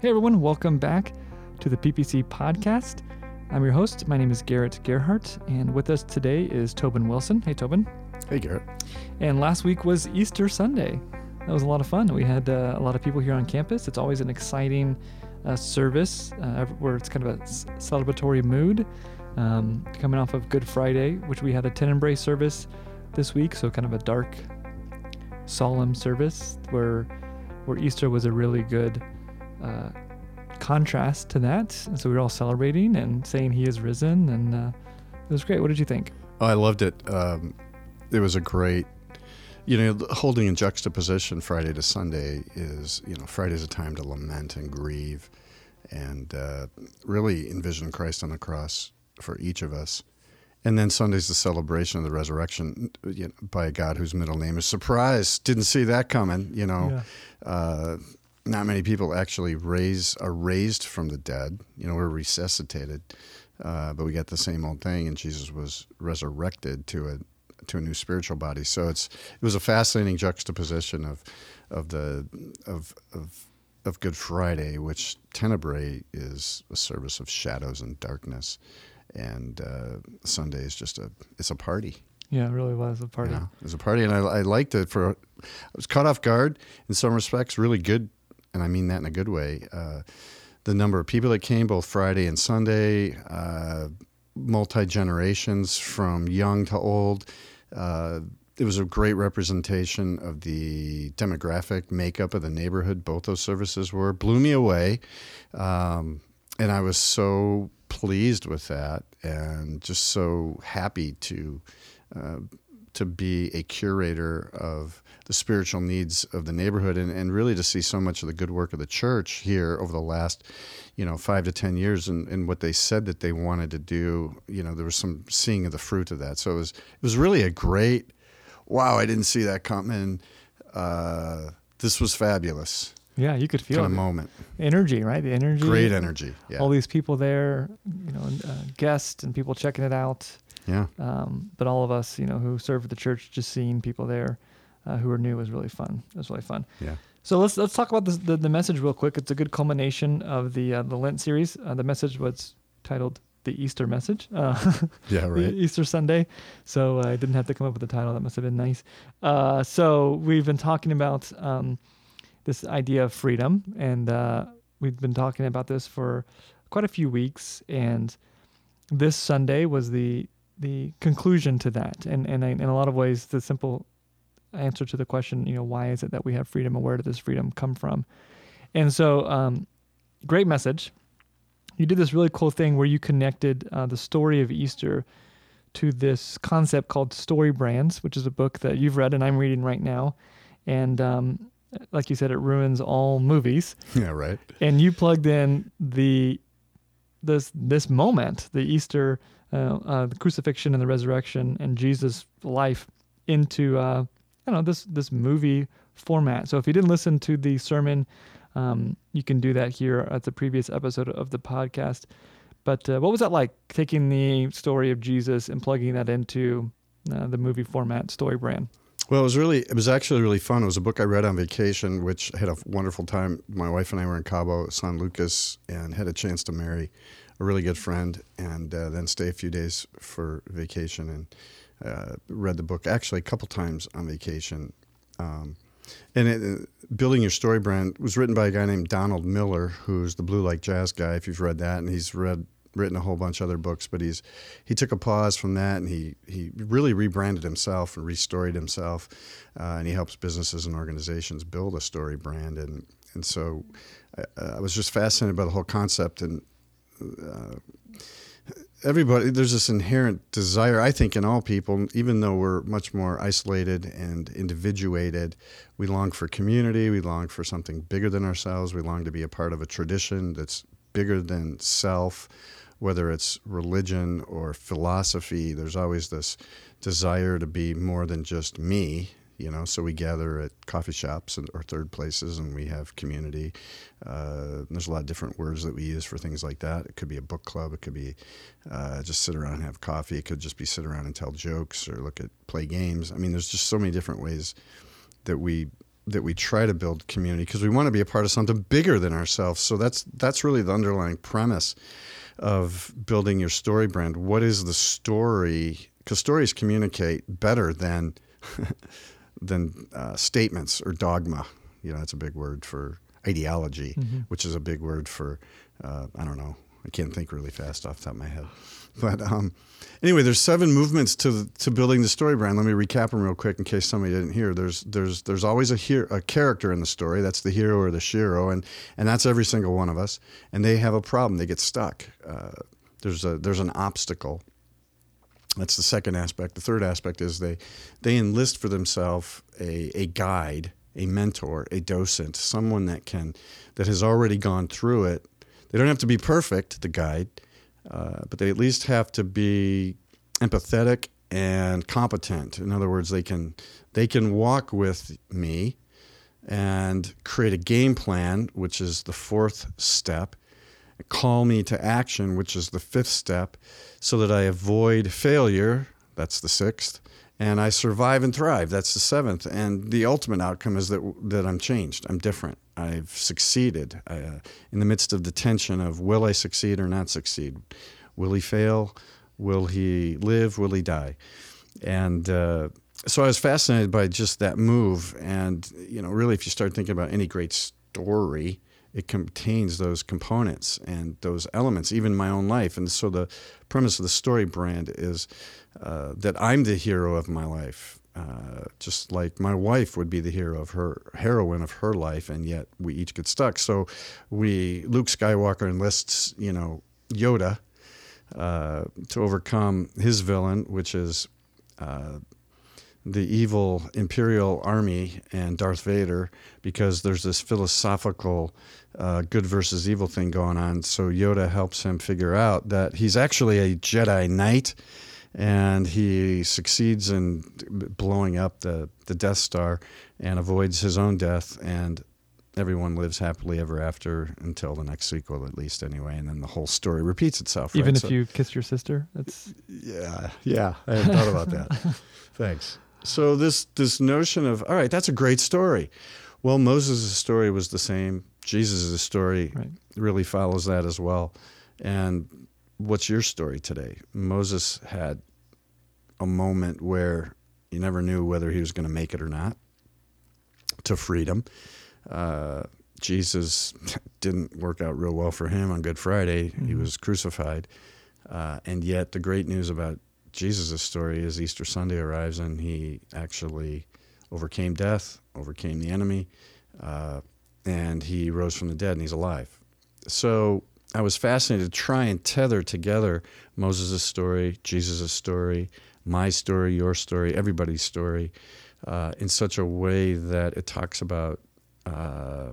Hey everyone, welcome back to the PPC podcast. I'm your host. My name is Garrett Gerhart, and with us today is Tobin Wilson. Hey Tobin. Hey Garrett. And last week was Easter Sunday. That was a lot of fun. We had uh, a lot of people here on campus. It's always an exciting uh, service uh, where it's kind of a celebratory mood. Um, coming off of Good Friday, which we had a Tenebrae service this week, so kind of a dark, solemn service where where Easter was a really good uh, contrast to that. And so we were all celebrating and saying He is risen, and uh, it was great. What did you think? Oh, I loved it. Um, it was a great, you know, holding in juxtaposition Friday to Sunday is, you know, Friday is a time to lament and grieve, and uh, really envision Christ on the cross for each of us. And then Sunday's the celebration of the resurrection you know, by a God whose middle name is surprise. Didn't see that coming. You know, yeah. uh, not many people actually raise are raised from the dead. You know, we're resuscitated, uh, but we get the same old thing. And Jesus was resurrected to a to a new spiritual body. So it's it was a fascinating juxtaposition of of the of of of Good Friday, which Tenebrae is a service of shadows and darkness and uh, Sunday is just a it's a party. Yeah, it really was a party. Yeah, it was a party, and I, I liked it. For I was caught off guard in some respects. Really good, and I mean that in a good way. Uh, the number of people that came both Friday and Sunday, uh, multi generations from young to old. Uh, it was a great representation of the demographic makeup of the neighborhood. Both those services were blew me away, um, and I was so pleased with that and just so happy to uh, to be a curator of the spiritual needs of the neighborhood and, and really to see so much of the good work of the church here over the last you know five to ten years and, and what they said that they wanted to do you know there was some seeing of the fruit of that so it was it was really a great wow i didn't see that coming uh, this was fabulous yeah, you could feel kind of moment. Energy, right? The energy. Great energy. Yeah. All these people there, you know, uh, guests and people checking it out. Yeah. Um, but all of us, you know, who serve at the church, just seeing people there uh, who are new was really fun. It was really fun. Yeah. So let's let's talk about this, the the message real quick. It's a good culmination of the uh, the Lent series. Uh, the message was titled the Easter message. Uh, yeah, right. Easter Sunday. So I didn't have to come up with a title. That must have been nice. Uh, so we've been talking about um, this idea of freedom. And uh, we've been talking about this for quite a few weeks. And this Sunday was the the conclusion to that. And, and in a lot of ways, the simple answer to the question, you know, why is it that we have freedom and where did this freedom come from? And so, um, great message. You did this really cool thing where you connected uh, the story of Easter to this concept called Story Brands, which is a book that you've read and I'm reading right now. And um, like you said, it ruins all movies. Yeah, right. And you plugged in the this this moment, the Easter, uh, uh, the crucifixion and the resurrection, and Jesus' life into uh, Don't know this this movie format. So if you didn't listen to the sermon, um, you can do that here at the previous episode of the podcast. But uh, what was that like taking the story of Jesus and plugging that into uh, the movie format story brand? Well, it was really, it was actually really fun. It was a book I read on vacation, which I had a wonderful time. My wife and I were in Cabo San Lucas and had a chance to marry a really good friend and uh, then stay a few days for vacation and uh, read the book actually a couple times on vacation. Um, and it, uh, Building Your Story Brand was written by a guy named Donald Miller, who's the Blue Like Jazz guy, if you've read that. And he's read written a whole bunch of other books, but he's he took a pause from that and he he really rebranded himself and restoried himself, uh, and he helps businesses and organizations build a story brand and and so I, I was just fascinated by the whole concept and. Uh, everybody there's this inherent desire i think in all people even though we're much more isolated and individuated we long for community we long for something bigger than ourselves we long to be a part of a tradition that's bigger than self whether it's religion or philosophy, there's always this desire to be more than just me. You know, so we gather at coffee shops or third places, and we have community. Uh, there's a lot of different words that we use for things like that. It could be a book club. It could be uh, just sit around and have coffee. It could just be sit around and tell jokes or look at play games. I mean, there's just so many different ways that we that we try to build community because we want to be a part of something bigger than ourselves. So that's that's really the underlying premise of building your story brand. What is the story? Because stories communicate better than than uh, statements or dogma. You know, that's a big word for ideology, mm-hmm. which is a big word for uh, I don't know. I can't think really fast off the top of my head. But um, anyway, there's seven movements to to building the story brand. Let me recap them real quick in case somebody didn't hear. There's there's there's always a hero, a character in the story. That's the hero or the shero, and and that's every single one of us. And they have a problem. They get stuck. Uh, there's a there's an obstacle. That's the second aspect. The third aspect is they they enlist for themselves a, a guide, a mentor, a docent, someone that can that has already gone through it. They don't have to be perfect, the guide, uh, but they at least have to be empathetic and competent. In other words, they can they can walk with me and create a game plan, which is the fourth step. Call me to action, which is the fifth step, so that I avoid failure. That's the sixth, and I survive and thrive. That's the seventh. And the ultimate outcome is that that I'm changed. I'm different. I've succeeded uh, in the midst of the tension of will I succeed or not succeed? Will he fail? Will he live? Will he die? And uh, so I was fascinated by just that move. And, you know, really, if you start thinking about any great story, it contains those components and those elements, even my own life. And so the premise of the story brand is uh, that I'm the hero of my life. Uh, just like my wife would be the hero of her heroine of her life, and yet we each get stuck. So we Luke Skywalker enlists, you know, Yoda uh, to overcome his villain, which is uh, the evil Imperial army and Darth Vader, because there's this philosophical uh, good versus evil thing going on. So Yoda helps him figure out that he's actually a Jedi Knight and he succeeds in blowing up the, the Death Star and avoids his own death, and everyone lives happily ever after until the next sequel, at least anyway, and then the whole story repeats itself. Even right? if so, you kiss your sister, that's yeah, yeah. I hadn't thought about that. Thanks. So this this notion of all right, that's a great story. Well, Moses' story was the same. Jesus' story right. really follows that as well, and what's your story today? Moses had a moment where he never knew whether he was going to make it or not to freedom. Uh, Jesus didn't work out real well for him on Good Friday. Mm-hmm. He was crucified. Uh, and yet, the great news about Jesus' story is Easter Sunday arrives and he actually overcame death, overcame the enemy, uh, and he rose from the dead and he's alive. So I was fascinated to try and tether together Moses' story, Jesus' story, my story, your story, everybody's story, uh, in such a way that it talks about uh,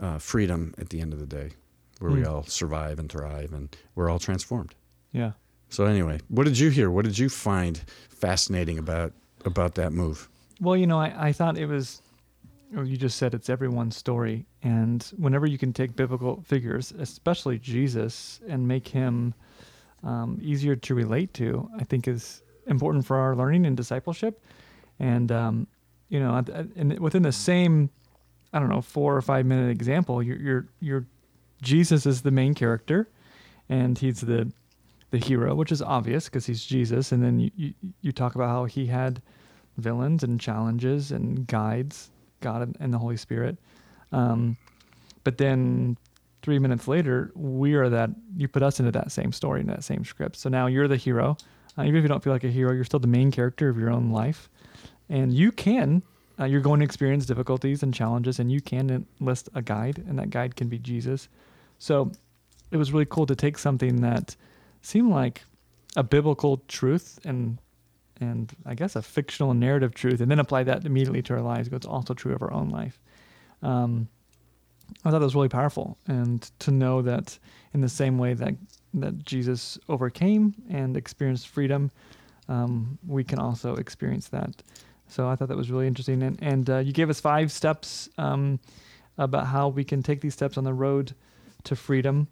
uh, freedom at the end of the day, where mm. we hmm. all survive and thrive and we're all transformed. Yeah. So anyway, what did you hear? What did you find fascinating about about that move? Well, you know, I, I thought it was or you just said it's everyone's story. And whenever you can take biblical figures, especially Jesus, and make him um, easier to relate to, I think is important for our learning and discipleship. And, um, you know, and within the same, I don't know, four or five minute example, you're, you're, you're Jesus is the main character and he's the, the hero, which is obvious because he's Jesus. And then you, you, you talk about how he had villains and challenges and guides God and the Holy Spirit. Um, but then three minutes later, we are that you put us into that same story in that same script. So now you're the hero. Uh, even if you don't feel like a hero, you're still the main character of your own life, and you can. Uh, you're going to experience difficulties and challenges, and you can enlist a guide, and that guide can be Jesus. So it was really cool to take something that seemed like a biblical truth and and I guess a fictional narrative truth, and then apply that immediately to our lives. But it's also true of our own life. Um, I thought that was really powerful, and to know that in the same way that that Jesus overcame and experienced freedom, um, we can also experience that. So I thought that was really interesting, and and uh, you gave us five steps um, about how we can take these steps on the road to freedom.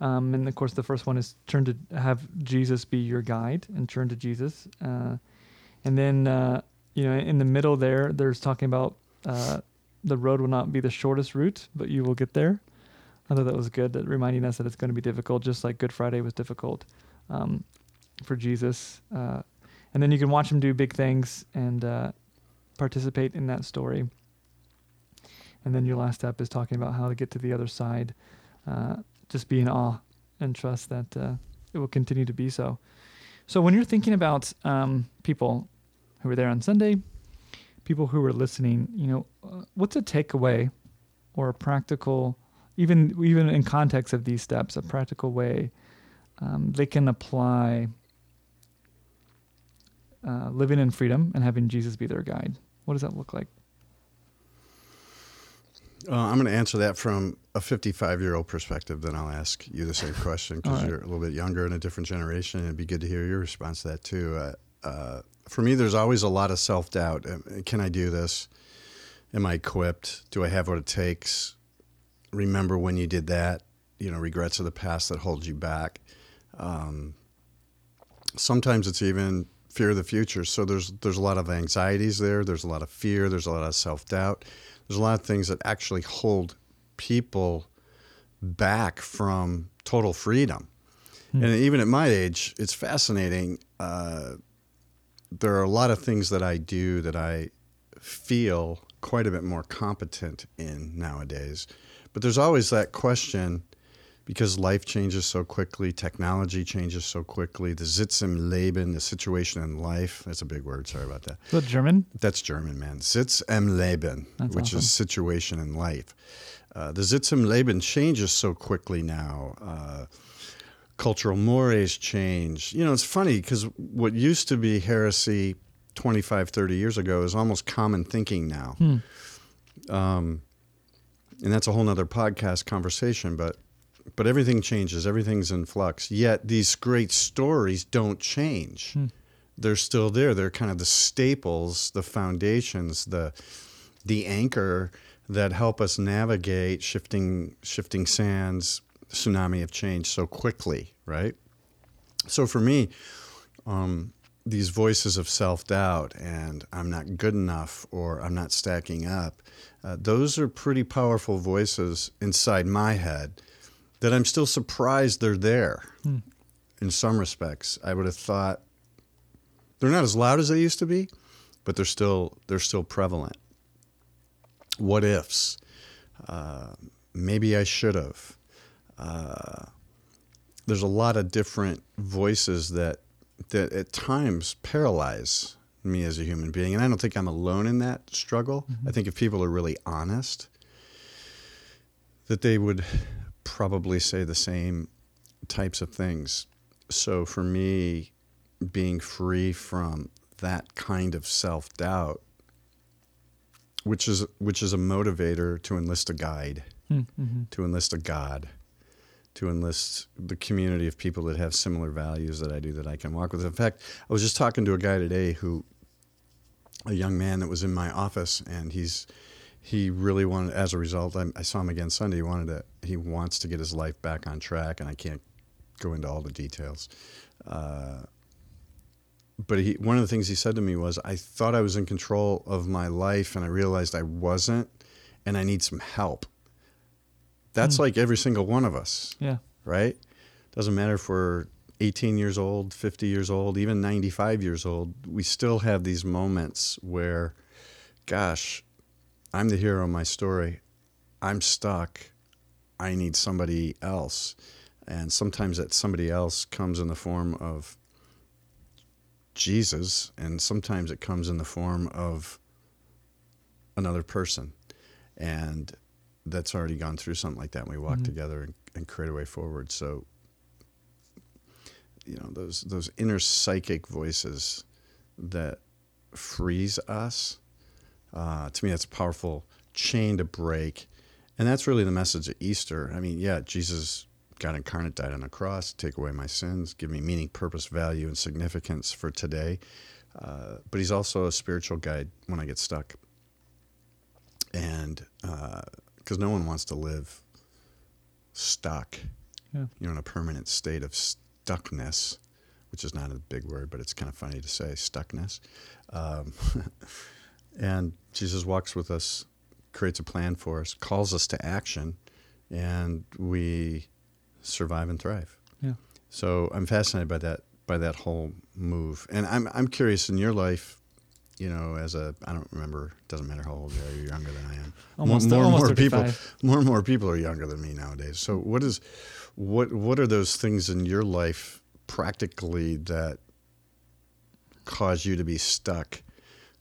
Um, and of course, the first one is turn to have Jesus be your guide and turn to Jesus. Uh, and then, uh, you know, in the middle there, there's talking about uh, the road will not be the shortest route, but you will get there. I thought that was good, that reminding us that it's going to be difficult, just like Good Friday was difficult um, for Jesus. Uh, and then you can watch him do big things and uh, participate in that story. And then your last step is talking about how to get to the other side. Just be in awe and trust that uh, it will continue to be so. So when you're thinking about um, people who were there on Sunday, people who were listening, you know, uh, what's a takeaway or a practical, even even in context of these steps, a practical way um, they can apply uh, living in freedom and having Jesus be their guide. What does that look like? Uh, I'm going to answer that from a 55 year old perspective. Then I'll ask you the same question because right. you're a little bit younger in a different generation. And it'd be good to hear your response to that too. Uh, uh, for me, there's always a lot of self doubt. Um, can I do this? Am I equipped? Do I have what it takes? Remember when you did that? You know, regrets of the past that hold you back. Um, sometimes it's even fear of the future. So there's there's a lot of anxieties there. There's a lot of fear. There's a lot of self doubt. There's a lot of things that actually hold people back from total freedom. Hmm. And even at my age, it's fascinating. Uh, there are a lot of things that I do that I feel quite a bit more competent in nowadays. But there's always that question because life changes so quickly, technology changes so quickly. The Sitz im Leben, the situation in life. That's a big word. Sorry about that. Is that German? That's German, man. Sitz im Leben, That's which awesome. is situation in life. Uh, the Sitz im Leben changes so quickly now. Uh, cultural mores change. You know, it's funny because what used to be heresy 25, 30 years ago is almost common thinking now. Hmm. Um, and that's a whole nother podcast conversation, but but everything changes, everything's in flux. Yet these great stories don't change. Hmm. They're still there. They're kind of the staples, the foundations, the the anchor that help us navigate shifting shifting sands, tsunami of change so quickly, right? So for me, um, these voices of self doubt and I'm not good enough or I'm not stacking up, uh, those are pretty powerful voices inside my head that I'm still surprised they're there hmm. in some respects. I would have thought they're not as loud as they used to be, but they're still they're still prevalent. What ifs? Uh, maybe I should have. Uh, there's a lot of different voices that that at times paralyze me as a human being, and I don't think I'm alone in that struggle. Mm-hmm. I think if people are really honest, that they would probably say the same types of things. So for me, being free from that kind of self doubt, which is which is a motivator to enlist a guide, hmm, mm-hmm. to enlist a God, to enlist the community of people that have similar values that I do that I can walk with. In fact, I was just talking to a guy today who, a young man that was in my office, and he's he really wanted as a result I, I, saw him again sunday he wanted to he wants to get his life back on track and i can't go into all the details. Uh, but he, one of the things he said to me was i thought i was in control of my life and i realized i wasn't and i need some help. That's mm. like every single one of us. Yeah. Right? Doesn't matter if we're 18 years old 50 years old even 95 years old we still have these moments where gosh I'm the hero of my story. I'm stuck. I need somebody else. And sometimes that somebody else comes in the form of Jesus, and sometimes it comes in the form of another person. And that's already gone through something like that. And we walk mm-hmm. together and, and create a way forward. So, you know, those those inner psychic voices that freeze us uh, to me, that's a powerful chain to break. And that's really the message of Easter. I mean, yeah, Jesus, God incarnate, died on the cross to take away my sins, give me meaning, purpose, value, and significance for today. Uh, but he's also a spiritual guide when I get stuck. And because uh, no one wants to live stuck, yeah. you know, in a permanent state of stuckness, which is not a big word, but it's kind of funny to say, stuckness. Um, And Jesus walks with us creates a plan for us, calls us to action, and we survive and thrive. Yeah. So I'm fascinated by that by that whole move, and I'm I'm curious in your life. You know, as a I don't remember. Doesn't matter how old you are. You're younger than I am. Almost- more, more, almost more people. More and more people are younger than me nowadays. So what is, what what are those things in your life practically that cause you to be stuck,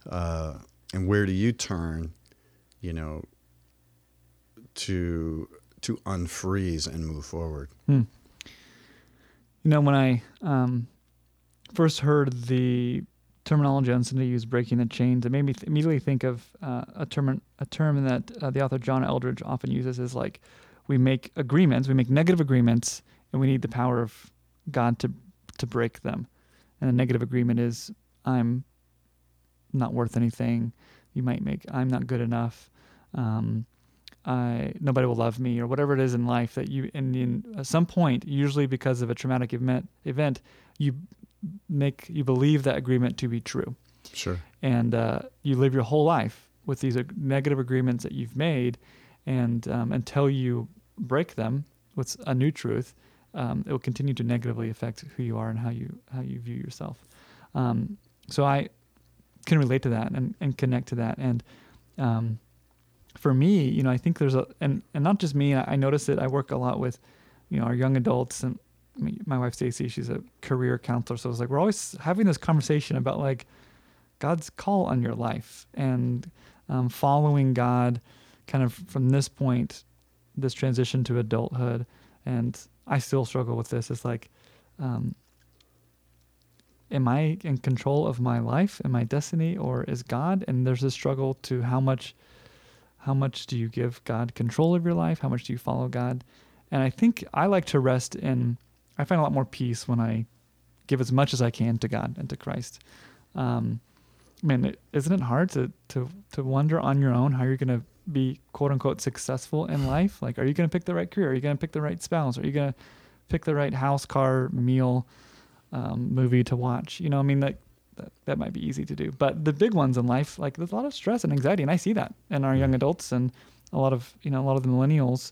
uh, and where do you turn, you know, to to unfreeze and move forward? Hmm. You know, when I um, first heard the terminology on Sunday use breaking the chains, it made me th- immediately think of uh, a term a term that uh, the author John Eldredge often uses is like we make agreements, we make negative agreements, and we need the power of God to to break them. And a negative agreement is I'm not worth anything. You might make I'm not good enough. Um, I nobody will love me or whatever it is in life that you and in at some point usually because of a traumatic event event you make you believe that agreement to be true Sure. and uh, you live your whole life with these negative agreements that you've made and um, until you break them with a new truth um, it will continue to negatively affect who you are and how you how you view yourself um, so I can relate to that and, and connect to that and um, for me, you know, I think there's a and and not just me. I, notice it. I work a lot with, you know, our young adults and my wife Stacy. She's a career counselor, so it's like we're always having this conversation about like God's call on your life and um, following God, kind of from this point, this transition to adulthood. And I still struggle with this. It's like, um, am I in control of my life and my destiny, or is God? And there's a struggle to how much how much do you give God control of your life? How much do you follow God? And I think I like to rest in, I find a lot more peace when I give as much as I can to God and to Christ. Um, man, isn't it hard to, to, to wonder on your own how you're going to be quote unquote successful in life? Like, are you going to pick the right career? Are you going to pick the right spouse? Are you going to pick the right house, car, meal, um, movie to watch? You know, I mean, like, that, that might be easy to do. But the big ones in life, like there's a lot of stress and anxiety, and I see that in our young adults and a lot of you know a lot of the millennials.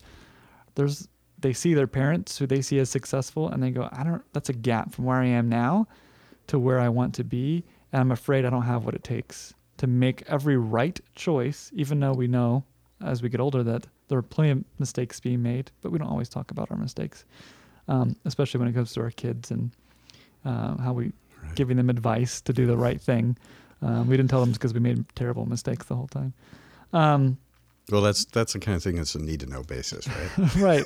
There's they see their parents who they see as successful, and they go, I don't. That's a gap from where I am now to where I want to be, and I'm afraid I don't have what it takes to make every right choice. Even though we know as we get older that there are plenty of mistakes being made, but we don't always talk about our mistakes, um, especially when it comes to our kids and uh, how we Right. giving them advice to do the right thing. Um, we didn't tell them because we made terrible mistakes the whole time. Um, Well, that's that's the kind of thing that's a need to know basis, right? right.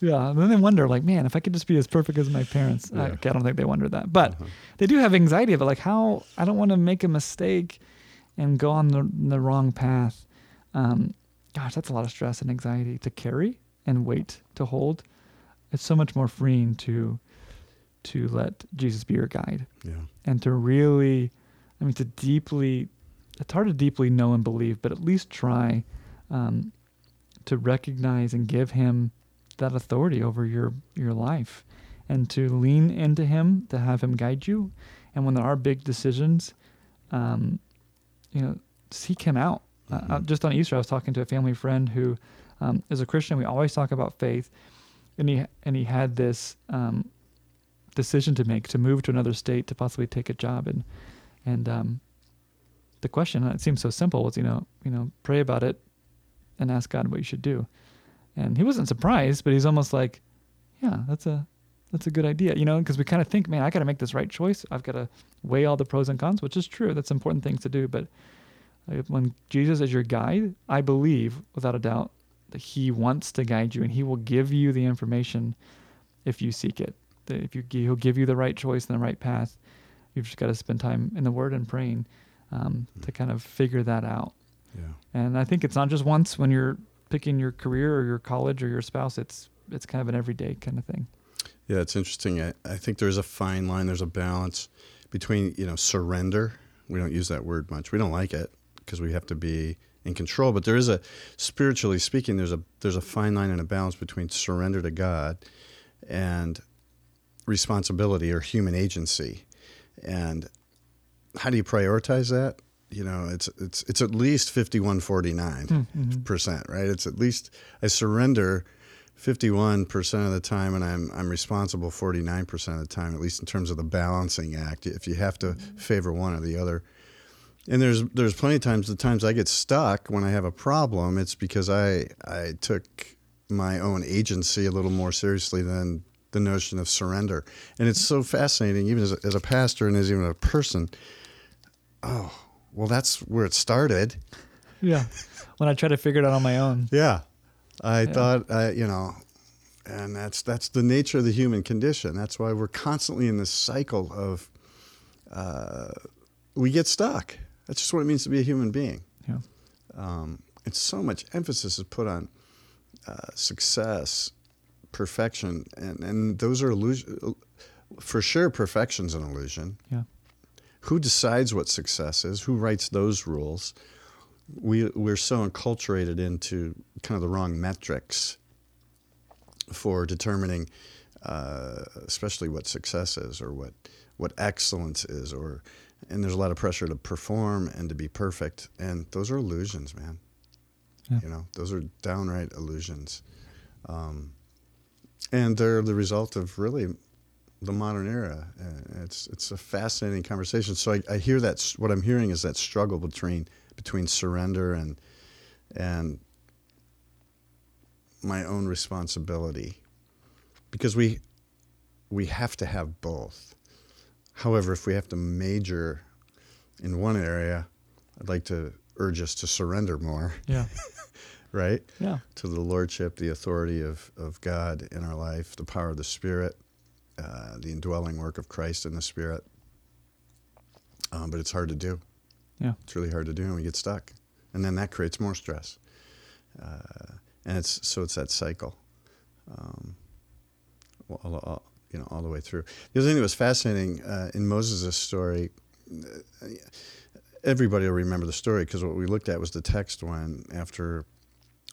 Yeah. And then they wonder, like, man, if I could just be as perfect as my parents. I, Yeah. okay, I don't think they wonder that. But Uh-huh. they do have anxiety of it. Like, how I don't want to make a mistake and go on the, the wrong path. Um, gosh, that's a lot of stress and anxiety to carry and weight to hold. It's so much more freeing to to let Jesus be your guide Yeah. and to really, I mean, to deeply, it's hard to deeply know and believe, but at least try um, to recognize and give Him that authority over your your life, and to lean into Him to have Him guide you. And when there are big decisions, um, you know, seek Him out. Uh, Uh, just on Easter, I was talking to a family friend who um, is a Christian. We always talk about faith, and he and he had this um, decision to make to move to another state to possibly take a job. And and um, the question it seems so simple was you know you know pray about it and ask God what you should do. And he wasn't surprised but he's almost like yeah that's a that's a good idea you know because we kind of think man I got to make this right choice. I've got to weigh all the pros and cons which is true. That's important things to do. But uh, when Jesus is your guide I believe without a doubt that he wants to guide you and he will give you the information if you seek it if you he'll give you the right choice and the right path you've just got to spend time in the word and praying um, to kind of figure that out Yeah. and i think it's not just once when you're picking your career or your college or your spouse it's it's kind of an everyday kind of thing Yeah, it's interesting. I, I think there's a fine line. There's a balance between you know surrender. We don't use that word much. We don't like it because we have to be in control. But there is a spiritually speaking, there's a there's a fine line and a balance between surrender to God and responsibility or human agency. And how do you prioritize that? you know, it's it's it's at least 5149 Mm-hmm. percent, right? It's at least I surrender 51 percent of the time, and I'm I'm responsible 49 percent of the time, at least in terms of the balancing act. If you have to favor one or the other, and there's there's plenty of times the times I get stuck when I have a problem, it's because I I took my own agency a little more seriously than the notion of surrender. And it's so fascinating, even as a, as a pastor and as even a person. Oh, well, that's where it started. Yeah. When I try to figure it out on my own. Yeah, I thought, I, you know, and that's that's the nature of the human condition. That's why we're constantly in this cycle of uh, we get stuck. That's just what it means to be a human being. Yeah. Um, and so much emphasis is put on uh, success, perfection, and, and those are illusion. For sure, perfection's an illusion. Yeah. Who decides what success is? Who writes those rules? We we're so enculturated into kind of the wrong metrics for determining, uh, especially what success is or what what excellence is, or and there's a lot of pressure to perform and to be perfect, and those are illusions, man. Yeah. You know, those are downright illusions, um, and they're the result of really the modern era. Uh, it's it's a fascinating conversation. So I, I hear that what I'm hearing is that struggle between between surrender and and my own responsibility, because we we have to have both. However, if we have to major in one area, I'd like to urge us to surrender more, Yeah. right? Yeah. to the lordship, the authority of, of God in our life, the power of the Spirit, uh, the indwelling work of Christ in the Spirit. Um, but it's hard to do. Yeah. It's really hard to do, and we get stuck, and then that creates more stress. Uh, and it's so it's that cycle, um, all, all- you know, all the way through. The other thing that was fascinating uh, in Moses' story, uh, everybody will remember the story because what we looked at was the text when after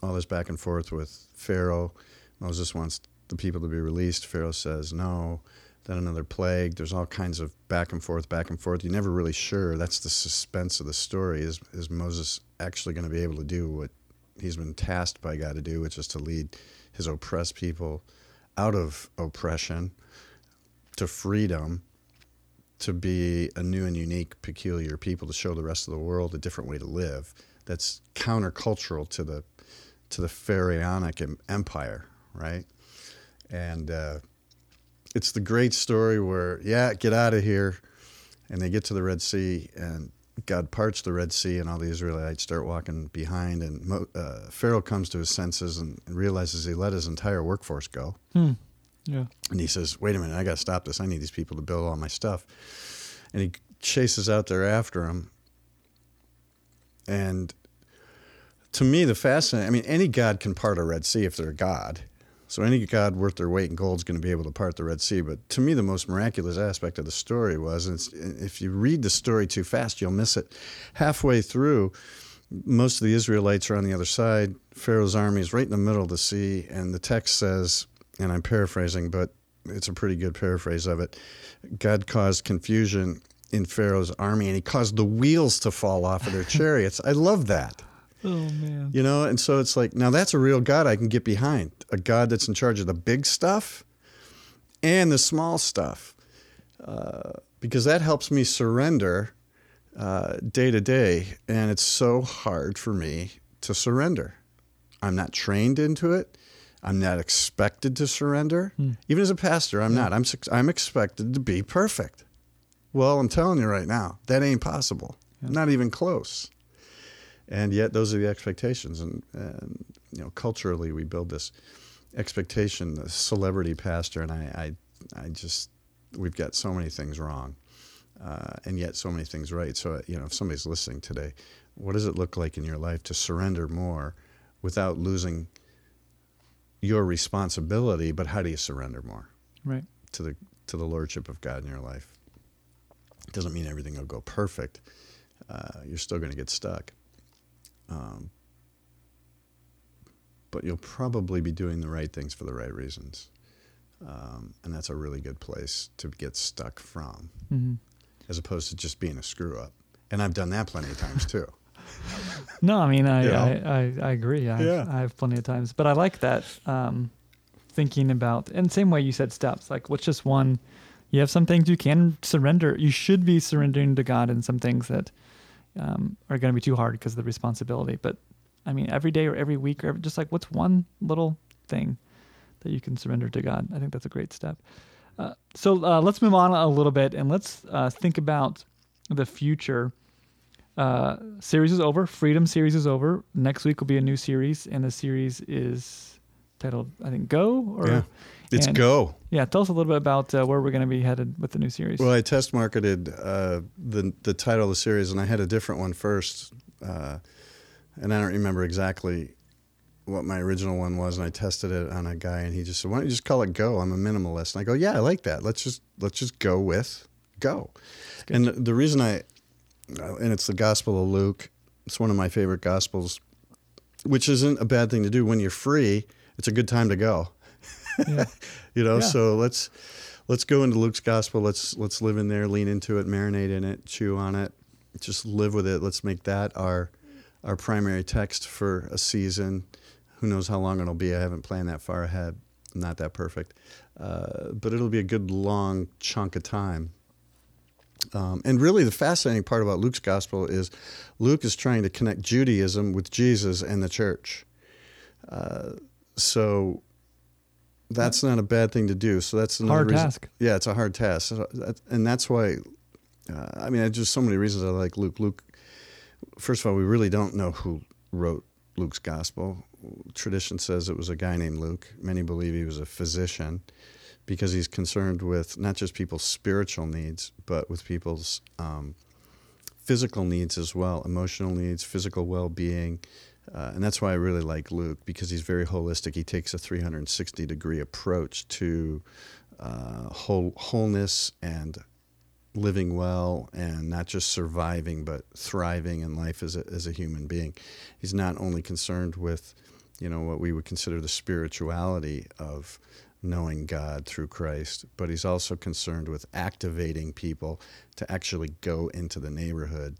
all this back and forth with Pharaoh. Moses wants the people to be released. Pharaoh says no. Then another plague. There's all kinds of back and forth, back and forth. You're never really sure. That's the suspense of the story. Is is Moses actually going to be able to do what he's been tasked by God to do, which is to lead his oppressed people out of oppression to freedom, to be a new and unique, peculiar people, to show the rest of the world a different way to live. That's countercultural to the to the pharaonic empire, right? And uh, it's the great story where, yeah, get out of here, and they get to the Red Sea, and God parts the Red Sea, and all the Israelites start walking behind, and Mo- uh, Pharaoh comes to his senses and, and realizes he let his entire workforce go. Hmm. Yeah. And he says, wait a minute, I got to stop this. I need these people to build all my stuff. And he chases out there after him. And to me, the fascinating, I mean, any God can part a Red Sea if they're a God. So any God worth their weight in gold is going to be able to part the Red Sea. But to me, the most miraculous aspect of the story was, and it's, if you read the story too fast, you'll miss it. Halfway through, most of the Israelites are on the other side. Pharaoh's army is right in the middle of the sea, and the text says, and I'm paraphrasing, but it's a pretty good paraphrase of it. God caused confusion in Pharaoh's army, and he caused the wheels to fall off of their chariots. I love that. Oh man. You know, and so it's like now that's a real God I can get behind. A God that's in charge of the big stuff and the small stuff, uh, because that helps me surrender uh, day to day. And it's so hard for me to surrender. I'm not trained into it. I'm not expected to surrender. Even as a pastor, I'm not. I'm I'm expected to be perfect. Well, I'm telling you right now, that ain't possible. Not even close and yet those are the expectations. And, and you know culturally we build this expectation the celebrity pastor and I, I i just we've got so many things wrong uh, and yet so many things right. So you know if somebody's listening today what does it look like in your life to surrender more without losing your responsibility but how do you surrender more? Right. to the to the lordship of god in your life. It doesn't mean everything will go perfect. Uh, you're still going to get stuck um, but you'll probably be doing the right things for the right reasons. Um, and that's a really good place to get stuck from, hmm as opposed to just being a screw up. and I've done that plenty of times too. No, I mean, I, I, I, I agree. I, Yeah. I have plenty of times, but I like that um, thinking about, and same way you said steps, like what's just one, you have some things you can surrender. You should be surrendering to God and some things that um, are going to be too hard because of the responsibility. But I mean, every day or every week or every, just like what's one little thing that you can surrender to God. I think that's a great step. Uh, so uh, let's move on a little bit and let's uh, think about the future. Uh, series is over. Freedom series is over. Next week will be a new series, and the series is titled, I think, Go. Or yeah, it's and- go. yeah. Tell us a little bit about uh, where we're going to be headed with the new series. Well, I test marketed uh, the the title of the series, and I had a different one first, uh, and I don't remember exactly what my original one was. And I tested it on a guy, and he just said, "Why don't you just call it Go?" I'm a minimalist, and I go, "Yeah, I like that. Let's just let's just go with Go." And the, the reason I, and it's the Gospel of Luke. It's one of my favorite Gospels, which isn't a bad thing to do when you're free. It's a good time to go. Yeah. You know, Yeah. so let's let's go into Luke's gospel. Let's let's live in there, lean into it, marinate in it, chew on it, just live with it. Let's make that our our primary text for a season. Who knows how long it'll be? I haven't planned that far ahead. I'm not that perfect, uh, but it'll be a good long chunk of time. Um, and really, the fascinating part about Luke's gospel is Luke is trying to connect Judaism with Jesus and the church. Uh, so that's not a bad thing to do. So that's another Hard reason- task. Yeah, it's a hard task, and that's why. Uh, I mean, there's just so many reasons I like Luke. Luke. First of all, we really don't know who wrote Luke's gospel. Tradition says it was a guy named Luke. Many believe he was a physician because he's concerned with not just people's spiritual needs, but with people's um, physical needs as well, emotional needs, physical well-being, uh, and that's why I really like Luke because he's very holistic. He takes a 360 degree approach to uh, whole, wholeness and living well and not just surviving but thriving in life as a, as a human being. He's not only concerned with, you know, what we would consider the spirituality of knowing God through Christ, but he's also concerned with activating people to actually go into the neighborhood.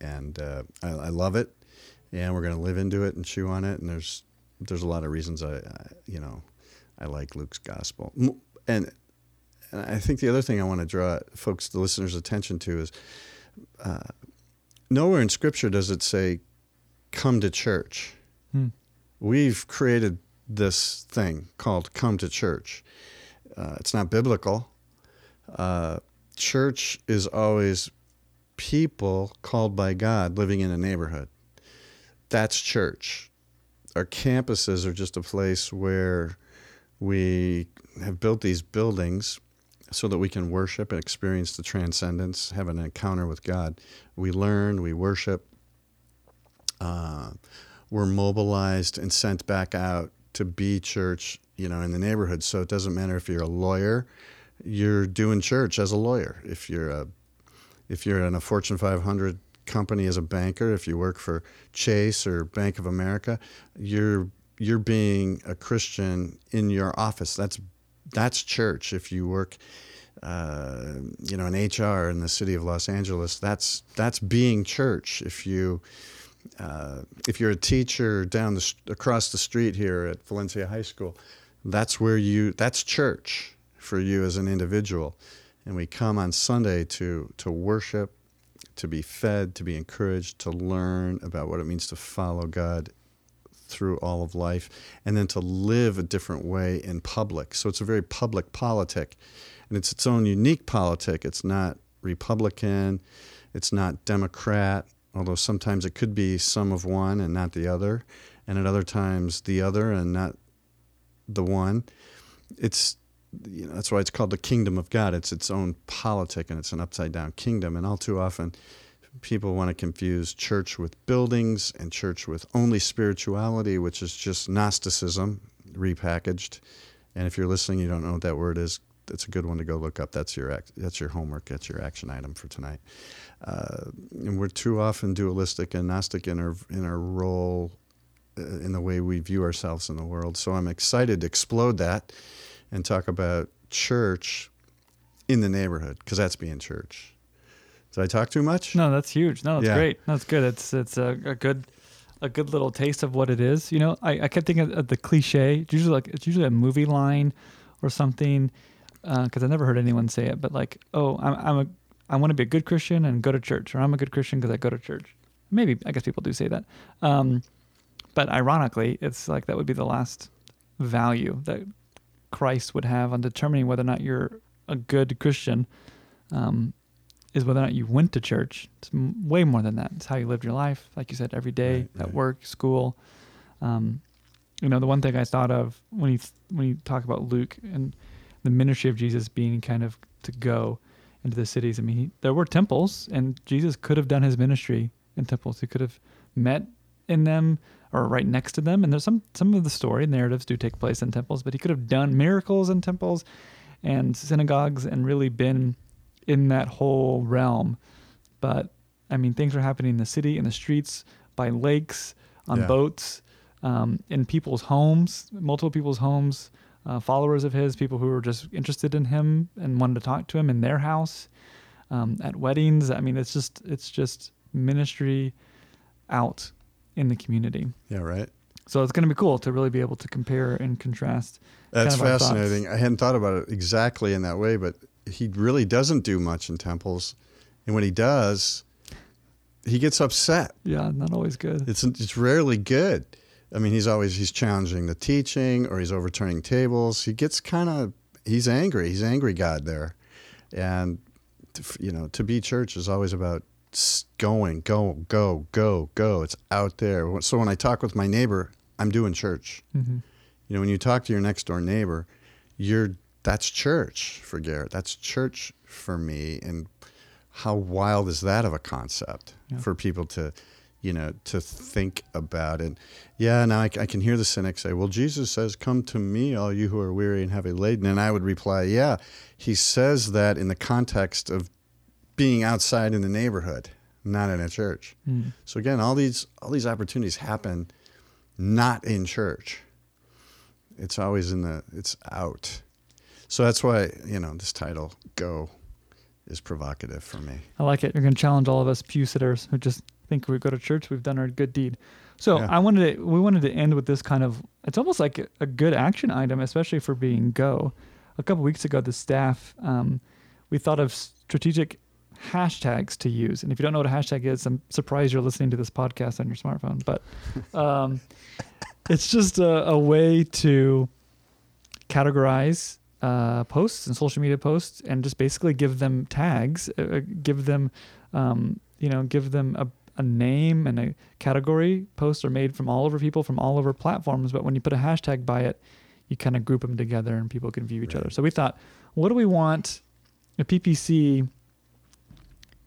And uh, I, I love it, and we're going to live into it and chew on it. And there's there's a lot of reasons I, I you know I like Luke's gospel. And and I think the other thing I want to draw folks, the listeners' attention to is uh, nowhere in Scripture does it say, "Come to church." Hmm. We've created this thing called "Come to church." Uh, it's not biblical. Uh, church is always people called by God living in a neighborhood. That's church. Our campuses are just a place where we have built these buildings so that we can worship and experience the transcendence, have an encounter with God. We learn, we worship, uh, we're mobilized and sent back out to be church, you know, in the neighborhood. So it doesn't matter if you're a lawyer, you're doing church as a lawyer. If you're a if you're in a Fortune 500 company as a banker, if you work for Chase or Bank of America, you're you're being a Christian in your office. That's that's church. If you work, uh, you know, in HR in the city of Los Angeles, that's that's being church. If you uh, if you're a teacher down the across the street here at Valencia High School, that's where you that's church for you as an individual. And we come on Sunday to to worship, to be fed, to be encouraged, to learn about what it means to follow God through all of life, and then to live a different way in public. So it's a very public politic, and it's its own unique politic. It's not Republican, it's not Democrat, although sometimes it could be some of one and not the other, and at other times the other and not the one. It's you know, that's why it's called the kingdom of God. It's its own politic and it's an upside down kingdom. And all too often, people want to confuse church with buildings and church with only spirituality, which is just Gnosticism repackaged. And if you're listening, you don't know what that word is. It's a good one to go look up. That's your ac- that's your homework. That's your action item for tonight. Uh, and we're too often dualistic and Gnostic in our in our role uh, in the way we view ourselves in the world. So I'm excited to explode that and talk about church in the neighborhood because that's being church. Did I talk too much? No, that's huge. No, that's Yeah. great. That's good. It's it's a, a good a good little taste of what it is. You know, I, I kept thinking of the cliche. It's usually like it's usually a movie line or something because I never heard anyone say it. But like, oh, I'm I'm a I want to be a good Christian and go to church, or I'm a good Christian because I go to church. Maybe I guess people do say that. Um, but ironically, it's like that would be the last value that Christ would have on determining whether or not you're a good Christian. Um, is whether or not you went to church. It's m- way more than that. It's how you lived your life, like you said, every day Right, at right. work, school. Um, you know, the one thing I thought of when you when you talk about Luke and the ministry of Jesus being kind of to go into the cities. I mean, he, there were temples, and Jesus could have done his ministry in temples. He could have met in them or right next to them. And there's some some of the story narratives do take place in temples, but he could have done miracles in temples and synagogues and really been in that whole realm. But I mean, things are happening in the city, in the streets, by lakes, on Yeah. boats, um, in people's homes, multiple people's homes, uh, followers of his, people who were just interested in him and wanted to talk to him in their house, um, at weddings. I mean, it's just it's just ministry out in the community. Yeah, right. So it's going to be cool to really be able to compare and contrast. That's kind of fascinating. I hadn't thought about it exactly in that way, but he really doesn't do much in temples, and when he does, he gets upset. Yeah, not always good. It's it's rarely good. I mean, he's always he's challenging the teaching or he's overturning tables. He gets kind of he's angry. He's angry God there, and to, you know to be church is always about going, go, go, go, go. It's out there. So when I talk with my neighbor, I'm doing church. hmm You know, when you talk to your next door neighbor, you're that's church for Garrett. That's church for me. And how wild is that of a concept Yeah. for people to, you know, to think about it? Yeah, now I can hear the cynic say, "Well, Jesus says, "Come to me, all you who are weary and heavy laden." And I would reply, "Yeah, he says that in the context of being outside in the neighborhood, not in a church." Mm. So again, all these all these opportunities happen not in church. It's always in the it's out. So that's why, you know, this title Go is provocative for me. I like it. You're going to challenge all of us pew sitters who just think we go to church, we've done our good deed. So Yeah. I wanted to, we wanted to end with this kind of, it's almost like a, good action item, especially for being go. A couple weeks ago, the staff, um, we thought of strategic hashtags to use. And if you don't know what a hashtag is, I'm surprised you're listening to this podcast on your smartphone. But um, it's just a, a way to categorize uh, posts and social media posts and just basically give them tags, uh, uh, give them, um, you know, give them a, a name and a category. Posts are made from all over people from all over platforms, but when you put a hashtag by it, you kind of group them together and people can view each Right. other. So we thought, what do we want? A PPC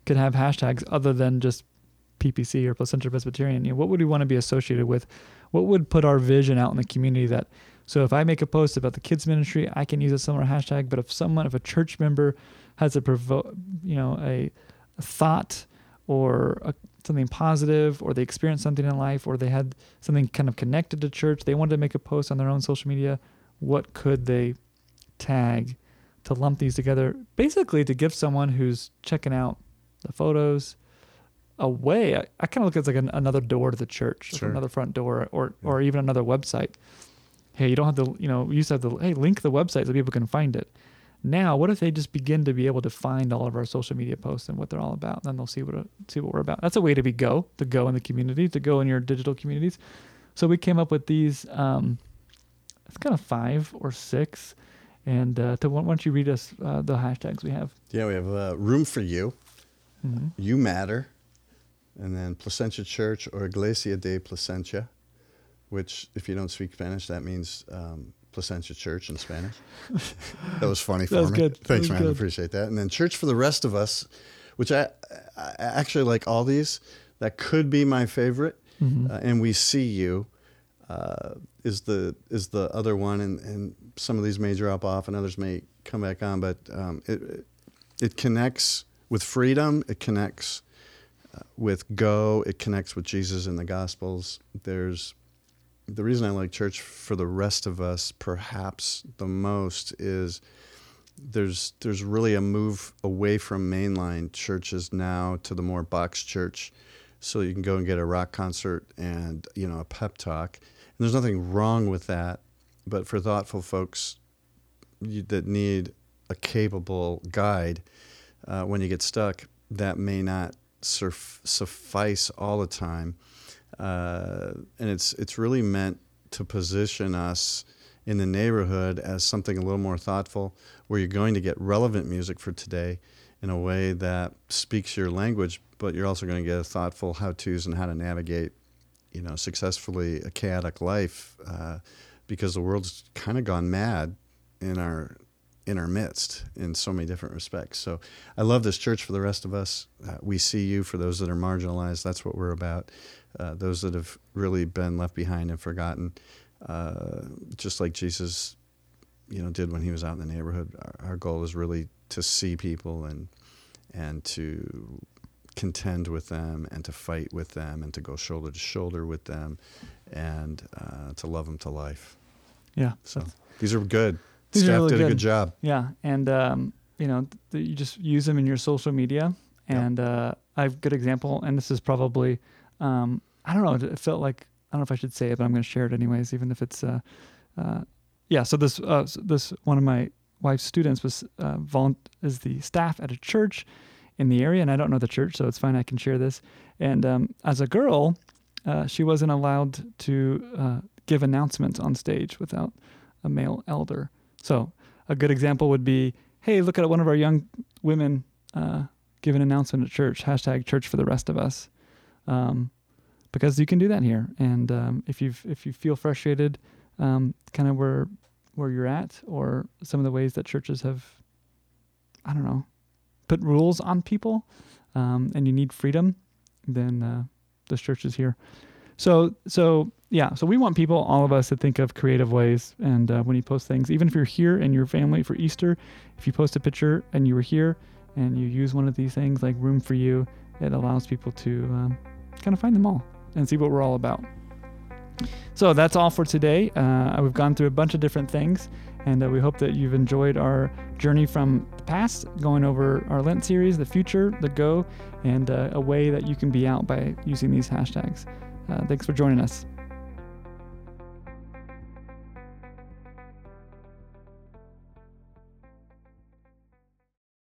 could have hashtags other than just PPC or Placentia Presbyterian. You know, what would we want to be associated with? What would put our vision out in the community that so if I make a post about the kids ministry, I can use a similar hashtag. But if someone, if a church member has a provo, you know, a, a thought or a, something positive, or they experienced something in life, or they had something kind of connected to church, they wanted to make a post on their own social media. What could they tag to lump these together? Basically, to give someone who's checking out the photos a way. I, I kind of look at it as like an, another door to the church, like Sure. another front door, or Yeah. or even another website hey, you don't have to, you know, you used to have to, hey, link the website so people can find it. Now, what if they just begin to be able to find all of our social media posts and what they're all about? And then they'll see what see what we're about. That's a way to be go to go in the community, to go in your digital communities. So we came up with these. Um, it's kind of five or six. And uh, to why don't you read us uh, the hashtags we have? Yeah, we have uh, room for you. Mm-hmm. You matter. And then Placentia Church or Iglesia de Placentia, which, if you don't speak Spanish, that means um, Placentia Church in Spanish. that was funny for That was me. good. Thanks, man. I appreciate that. And then Church for the Rest of Us, which I, I actually like all these. That could be my favorite. Mm-hmm. Uh, and we see you uh, is the is the other one, and, and some of these may drop off, and others may come back on. But um, it- it connects with freedom. It connects uh, with go. It connects with Jesus in the Gospels. There's the reason I like church for the rest of us, perhaps the most, is there's there's really a move away from mainline churches now to the more box church, so you can go and get a rock concert and you know a pep talk. And there's nothing wrong with that, but for thoughtful folks that need a capable guide uh, when you get stuck, that may not surf, suffice all the time. Uh, and it's it's really meant to position us in the neighborhood as something a little more thoughtful, where you're going to get relevant music for today in a way that speaks your language, but you're also going to get thoughtful how tos and how to navigate, you know, successfully a chaotic life, uh, because the world's kind of gone mad in our in our midst in so many different respects. So I love this church for the rest of us. Uh, we see you for those that are marginalized. That's what we're about. Uh, those that have really been left behind and forgotten, uh, just like Jesus, you know, did when he was out in the neighborhood. Our, our goal is really to see people and and to contend with them and to fight with them and to go shoulder to shoulder with them and uh, to love them to life. Yeah. So these are good. These Staff really did a good. good job. Yeah, and um, you know, th- you just use them in your social media. And uh, I have a good example, and this is probably, um, I don't know, it felt like I don't know if I should say it, but I'm going to share it anyways, even if it's, uh, uh, yeah. So this uh, this one of my wife's students was uh, volu- is the staff at a church in the area, and I don't know the church, so it's fine. I can share this. And um, as a girl, uh, she wasn't allowed to uh, give announcements on stage without a male elder. So a good example would be, hey, look at one of our young women uh, give an announcement at church. Hashtag church for the rest of us, um, because you can do that here. And um, if you if you feel frustrated, um, kind of where where you're at, or some of the ways that churches have, I don't know, put rules on people, um, and you need freedom, then uh, this church is here. So so yeah, so we want people, all of us, to think of creative ways. And uh, when you post things, even if you're here and your family for Easter, if you post a picture and you were here and you use one of these things like Room for You, it allows people to um, kind of find them all and see what we're all about. So that's all for today. Uh, we've gone through a bunch of different things, and uh, we hope that you've enjoyed our journey from the past, going over our Lent series, the future, the go, and uh, a way that you can be out by using these hashtags. Uh, thanks for joining us.